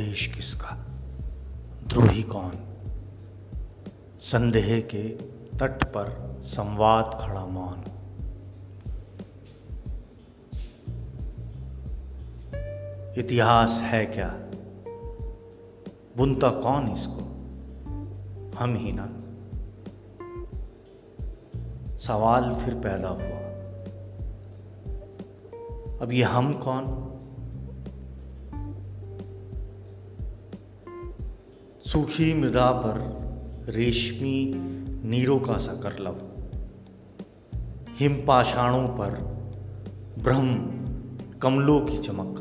देश किसका? द्रोही कौन? संदेह के तट पर संवाद खड़ा मौन। इतिहास है क्या? बुनता कौन इसको? हम ही ना। सवाल फिर पैदा हुआ। अब ये हम कौन? सूखी मृदा पर रेशमी नीरों का सकरलव हिम पाषाणों पर ब्रह्म कमलों की चमक।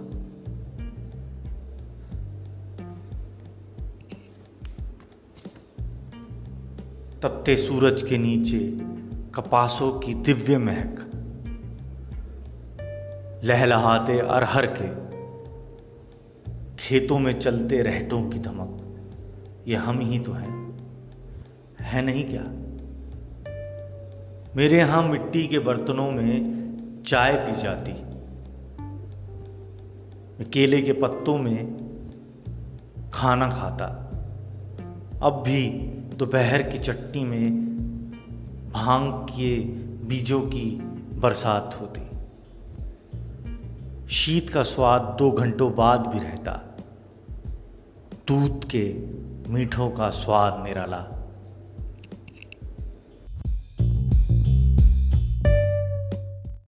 तपते सूरज के नीचे कपासों की दिव्य महक। लहलहाते अरहर के खेतों में चलते रहटों की धमक। ये हम ही तो हैं। है नहीं क्या? मेरे यहाँ मिट्टी के बर्तनों में चाय पी जाती। केले के पत्तों में खाना खाता। अब भी दोपहर की चटनी में भाँग के बीजों की बरसात होती। शीत का स्वाद दो घंटों बाद भी रहता। दूध के मीठों का स्वाद निराला।